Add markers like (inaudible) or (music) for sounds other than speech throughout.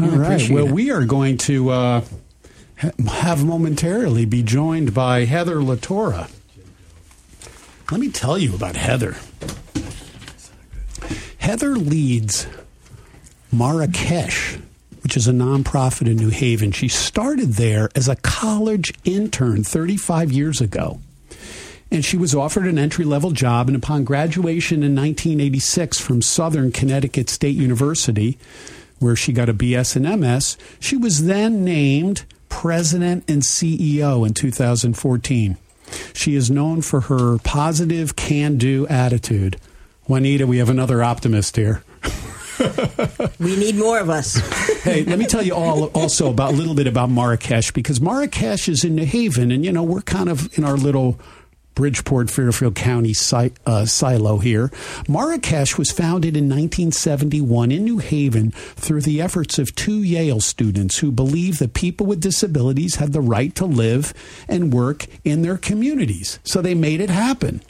All right. Well, it. we are going to uh, have momentarily be joined by Heather Latora. Let me tell you about Heather. Heather leads Marrakech, which is a nonprofit in New Haven. She started there as a college intern 35 years ago. And she was offered an entry level job. And upon graduation in 1986 from Southern Connecticut State University, where she got a BS and MS, she was then named president and CEO in 2014. She is known for her positive can do attitude. Juanita, we have another optimist here. (laughs) we need more of us. (laughs) hey, let me tell you all also about a little bit about Marrakech because Marrakech is in New Haven, and you know we're kind of in our little Bridgeport, Fairfield County si- uh, silo here. Marrakech was founded in 1971 in New Haven through the efforts of two Yale students who believed that people with disabilities had the right to live and work in their communities. So they made it happen.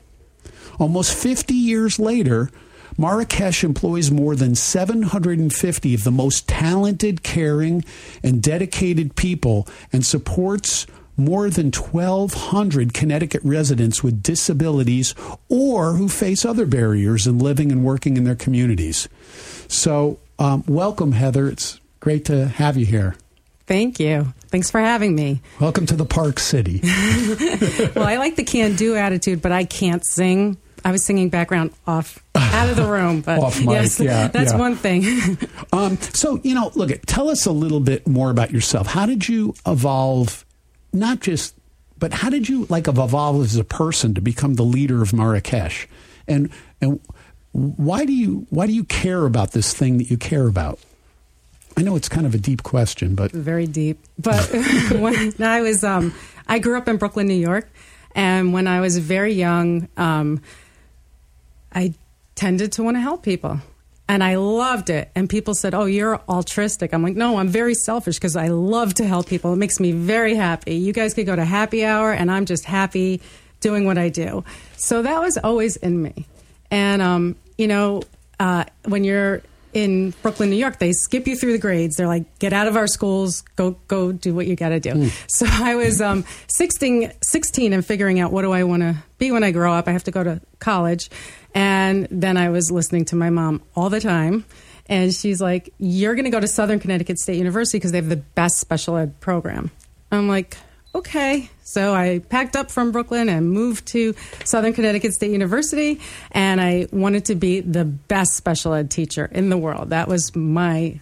Almost 50 years later, Marrakech employs more than 750 of the most talented, caring, and dedicated people and supports more than 1,200 Connecticut residents with disabilities or who face other barriers in living and working in their communities. So, um, welcome, Heather. It's great to have you here. Thank you. Thanks for having me. Welcome to the Park City. (laughs) (laughs) well, I like the can do attitude, but I can't sing. I was singing background off out of the room, (laughs) but off mic. Yes, yeah, that's yeah. one thing. um, so you know, look, tell us a little bit more about yourself. How did you evolve not just, but how did you like evolve as a person to become the leader of Marrakech? And and why do you why do you care about this thing that you care about? I know it's kind of a deep question, but very deep. But (laughs) when I was, um, I grew up in Brooklyn, New York, and when I was very young, um, I tended to want to help people and I loved it. And people said, "Oh, you're altruistic." I'm like, "No, I'm very selfish because I love to help people. It makes me very happy. You guys could go to happy hour, and I'm just happy doing what I do." So that was always in me. And um, you know, uh, when you're in Brooklyn, New York, they skip you through the grades. They're like, get out of our schools, go go do what you got to do. Mm. So I was um, 16, 16 and figuring out what do I want to be when I grow up. I have to go to college. And then I was listening to my mom all the time. And she's like, you're going to go to Southern Connecticut State University because they have the best special ed program. I'm like, okay. So I packed up from Brooklyn and moved to Southern Connecticut State University, and I wanted to be the best special ed teacher in the world. That was my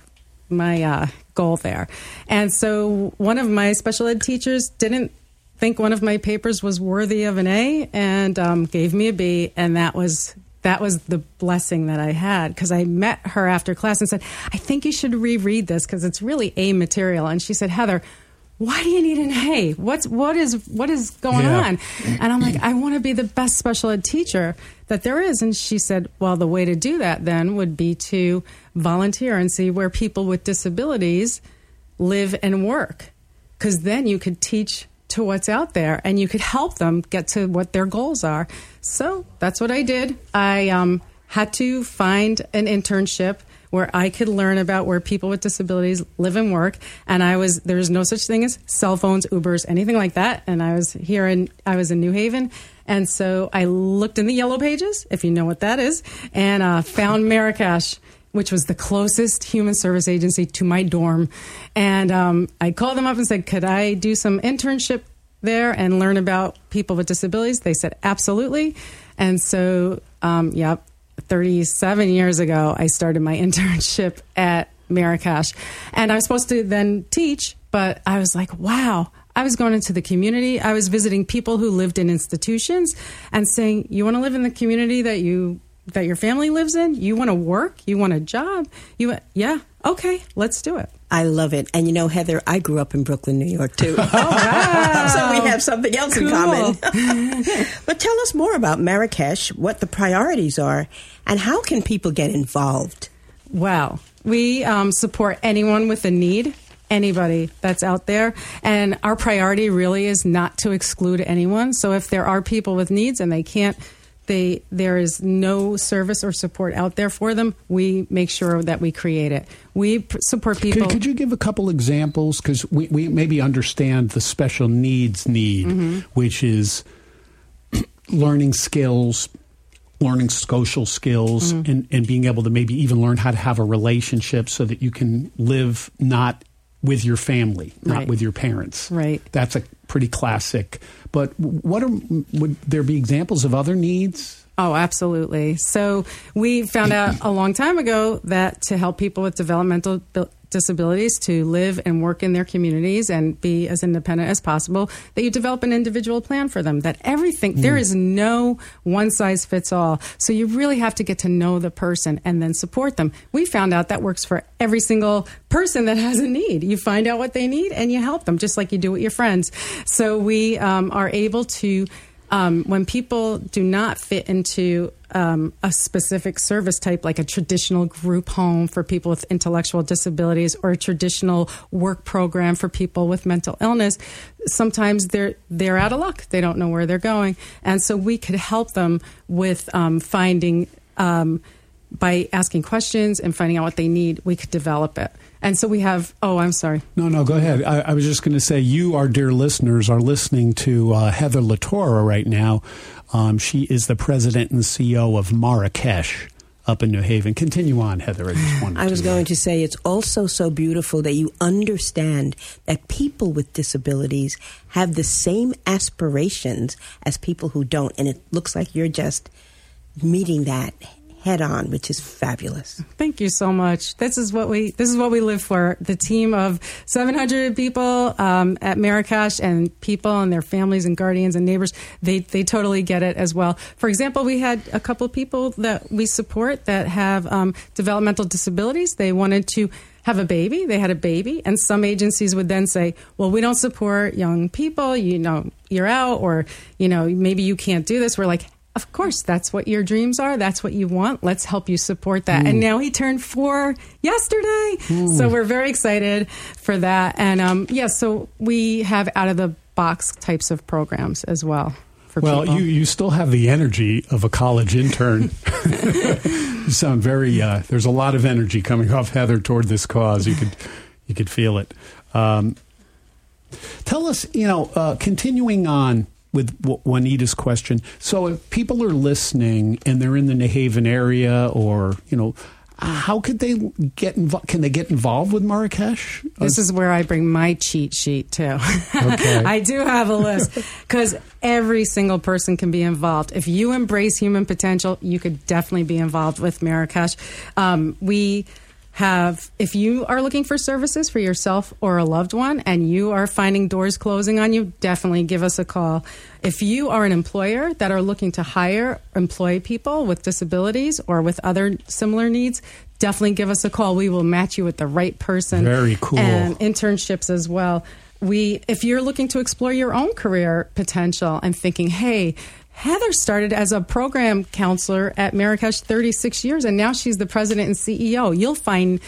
my uh, goal there. And so one of my special ed teachers didn't think one of my papers was worthy of an A and um, gave me a B, and that was that was the blessing that I had because I met her after class and said, "I think you should reread this because it's really A material." And she said, "Heather." Why do you need an A? What's what is what is going yeah. on? And I'm like, I want to be the best special ed teacher that there is. And she said, Well, the way to do that then would be to volunteer and see where people with disabilities live and work. Because then you could teach to what's out there and you could help them get to what their goals are. So that's what I did. I um, had to find an internship where I could learn about where people with disabilities live and work. And I was there's no such thing as cell phones, Ubers, anything like that. And I was here in I was in New Haven, and so I looked in the yellow pages, if you know what that is, and uh, found Marrakech. Which was the closest human service agency to my dorm. And um, I called them up and said, Could I do some internship there and learn about people with disabilities? They said, Absolutely. And so, um, yep, 37 years ago, I started my (laughs) internship at Marrakech. And I was supposed to then teach, but I was like, wow. I was going into the community. I was visiting people who lived in institutions and saying, "You want to live in the community that you that your family lives in? You want to work? You want a job? You yeah, okay, let's do it." I love it. And you know, Heather, I grew up in Brooklyn, New York, too. (laughs) oh, wow. so we have something else cool. in common. (laughs) but tell us more about Marrakech, what the priorities are, and how can people get involved? Well, we um, support anyone with a need, anybody that's out there. And our priority really is not to exclude anyone. So if there are people with needs and they can't they there is no service or support out there for them, we make sure that we create it. We support people. Could, could, you give a couple examples? Because we, we maybe understand the special needs need, mm-hmm. which is learning skills, learning social skills, mm-hmm. and, and being able to maybe even learn how to have a relationship so that you can live not with your family, not right. with your parents. Right. That's a pretty classic. But what are, would there be examples of other needs? Oh, absolutely. So we found out a long time ago that to help people with developmental disabilities to live and work in their communities and be as independent as possible, that you develop an individual plan for them. That everything, mm. there is no one size fits all. So you really have to get to know the person and then support them. We found out that works for every single person that has a need. You find out what they need and you help them, just like you do with your friends. So we um, are able to um, when people do not fit into um, a specific service type, like a traditional group home for people with intellectual disabilities or a traditional work program for people with mental illness, sometimes they're they're out of luck. They don't know where they're going, and so we could help them with um, finding um, by asking questions and finding out what they need. We could develop it. And so we have, oh, I'm sorry. No, no, go ahead. I, I was just going to say, you, our dear listeners, are listening to uh, Heather Latora right now. Um, she is the president and CEO of Marrakech up in New Haven. Continue on, Heather. I, I was going to say it's also so beautiful that you understand that people with disabilities have the same aspirations as people who don't. And it looks like you're just meeting that head on, which is fabulous. Thank you so much. This is what we this is what we live for. The team of 700 people um, at Marrakech and people and their families and guardians and neighbors. They they totally get it as well. For example, we had a couple of people that we support that have um, developmental disabilities. They wanted to have a baby. They had a baby, and some agencies would then say, "Well, we don't support young people. You know, you're out, or you know, maybe you can't do this." We're like, of course, that's what your dreams are. That's what you want. Let's help you support that. Mm. And now he turned four yesterday. Mm. So we're very excited for that. And um, yes, yeah, so we have out of the box types of programs as well. well, people. you, you still have the energy of a college intern. (laughs) you sound very, uh, there's a lot of energy coming off Heather toward this cause. You could, you could feel it. Um, tell us, you know, uh, continuing on with Juanita's question. So if people are listening and they're in the New Haven area or, you know, how could they get involved? Can they get involved with Marrakech? This is where I bring my cheat sheet too. Okay. (laughs) I do have a list because every single person can be involved. If you embrace human potential, you could definitely be involved with Marrakech. Um, we have, if you are looking for services for yourself or a loved one and you are finding doors closing on you, definitely give us a call. If you are an employer that are looking to hire, employ people with disabilities or with other similar needs, definitely give us a call. We will match you with the right person. Very cool. And internships as well we if you're looking to explore your own career potential and thinking hey Heather started as a program counselor at Marrakech 36 years, and now she's the president and CEO. You'll find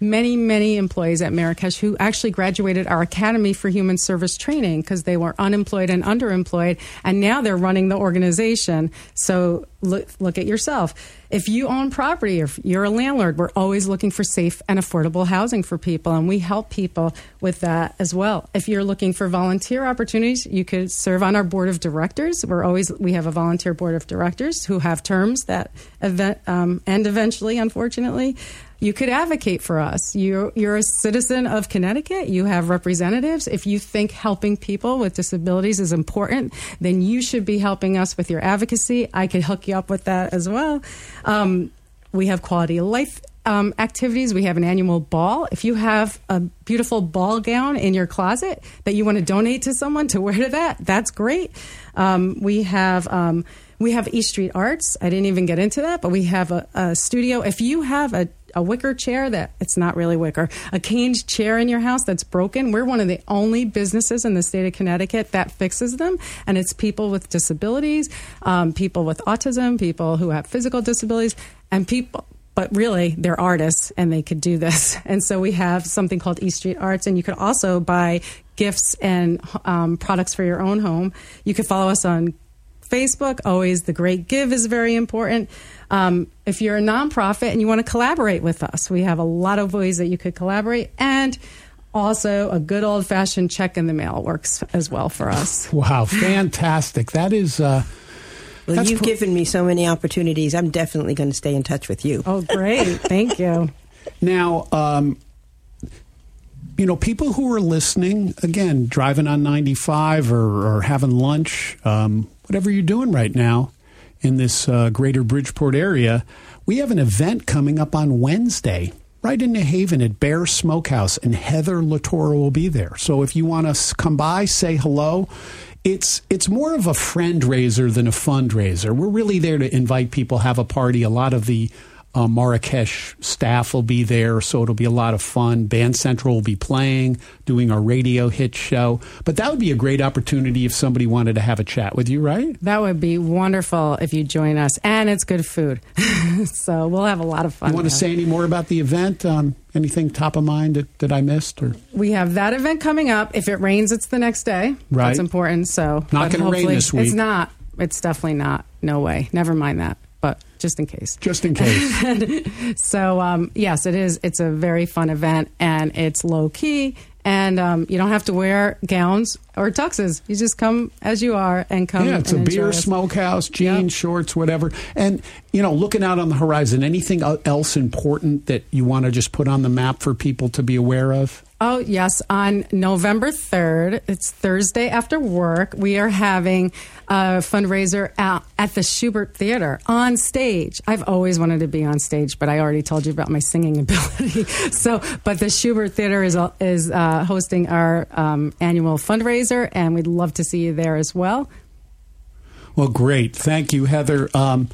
many, many employees at Marrakech who actually graduated our Academy for Human Service Training because they were unemployed and underemployed, and now they're running the organization. So look, look at yourself. If you own property, if you're a landlord, we're always looking for safe and affordable housing for people, and we help people with that as well. If you're looking for volunteer opportunities, you could serve on our board of directors. We're always we have a volunteer board of directors who have terms that event um, end eventually, unfortunately you could advocate for us. You're, you're a citizen of Connecticut. You have representatives. If you think helping people with disabilities is important, then you should be helping us with your advocacy. I could hook you up with that as well. Um, we have quality of life um, activities. We have an annual ball. If you have a beautiful ball gown in your closet that you want to donate to someone to wear to that, that's great. Um, we have um, we have East Street Arts. I didn't even get into that, but we have a, a studio. If you have a a wicker chair that it's not really wicker, a caned chair in your house that's broken. We're one of the only businesses in the state of Connecticut that fixes them, and it's people with disabilities, um, people with autism, people who have physical disabilities, and people. But really, they're artists and they could do this. (laughs) And so we have something called East Street Arts, and you could also buy gifts and um, products for your own home. You could follow us on Facebook. Always the Great Give is very important. Um, if you're a nonprofit and you want to collaborate with us, we have a lot of ways that you could collaborate. And also, a good old fashioned check in the mail works as well for us. (laughs) Wow, fantastic. That is. Uh, well, you've given me so many opportunities. I'm definitely going to stay in touch with you. Oh, great. Thank you. Now, um, you know, people who are listening, again, driving on 95 or, or having lunch, um, whatever you're doing right now in this uh, greater Bridgeport area, we have an event coming up on Wednesday right in New Haven at Bear Smokehouse, and Heather Latoro will be there. So if you want to come by, say hello. It's it's more of a friend raiser than a fundraiser. We're really there to invite people, have a party. A lot of the uh, Marrakech staff will be there, so it'll be a lot of fun. Band Central will be playing, doing our radio hit show. But that would be a great opportunity if somebody wanted to have a chat with you, right? That would be wonderful if you join us, and it's good food, (laughs) so we'll have a lot of fun. You want to say any more about the event? Um, anything top of mind that, that I missed? Or we have that event coming up. If it rains, it's the next day. Right, that's important. So not going to rain this week. It's not. It's definitely not. No way. Never mind that just in case. Just in case. (laughs) so um, yes, it is. It's a very fun event, and it's low key, and um, you don't have to wear gowns or tuxes. You just come as you are and come. Yeah, it's a beer us. smokehouse, jeans, yep. shorts, whatever. And you know, looking out on the horizon, anything else important that you want to just put on the map for people to be aware of? Oh, yes. On November 3rd, it's Thursday after work, we are having a fundraiser at, at, the Shubert Theater on stage. I've always wanted to be on stage, but I already told you about my singing (laughs) ability. so, but the Shubert Theater is, is uh, hosting our um, annual fundraiser, and we'd love to see you there as well. Well, great. Thank you, Heather. Um,